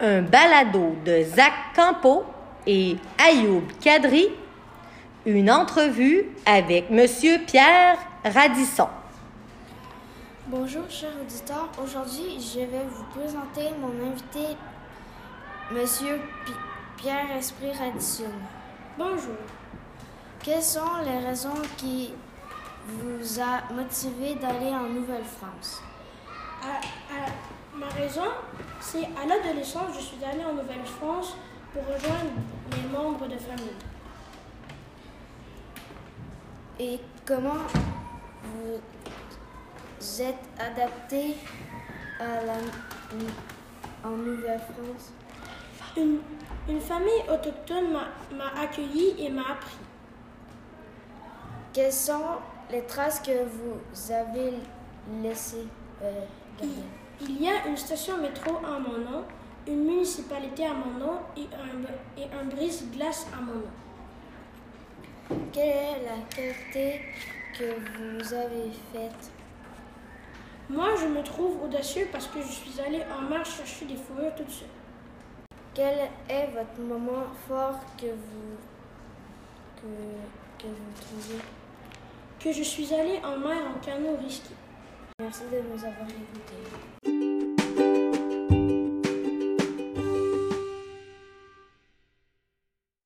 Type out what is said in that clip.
un balado de Zach Campo et Ayoub Kadri, une entrevue avec Monsieur Pierre Radisson. Bonjour, chers auditeurs. Aujourd'hui, je vais vous présenter mon invité, Monsieur Pi- Pierre Esprit Radisson. Bonjour. Quelles sont les raisons qui vous a motivé d'aller en Nouvelle-France? À- à- ma raison, c'est à l'adolescence, je suis allée en Nouvelle-France pour rejoindre mes membres de famille. Et comment vous êtes adapté à la, en Nouvelle-France? Une, une famille autochtone m'a- m'a accueilli et m'a appris. Quelles sont les traces que vous avez laissées? Euh? Il, y a une station métro à mon nom, une municipalité à mon nom et un, et un brise-glace à mon nom. Quelle est la qualité que vous avez faite? Moi, je me trouve audacieux parce que je suis allée en marche chercher des fourrures toute seule. Quel est votre moment fort que vous, que, que vous trouvez? Que je suis allée en mer en canot risqué. Merci de nous avoir écoutés.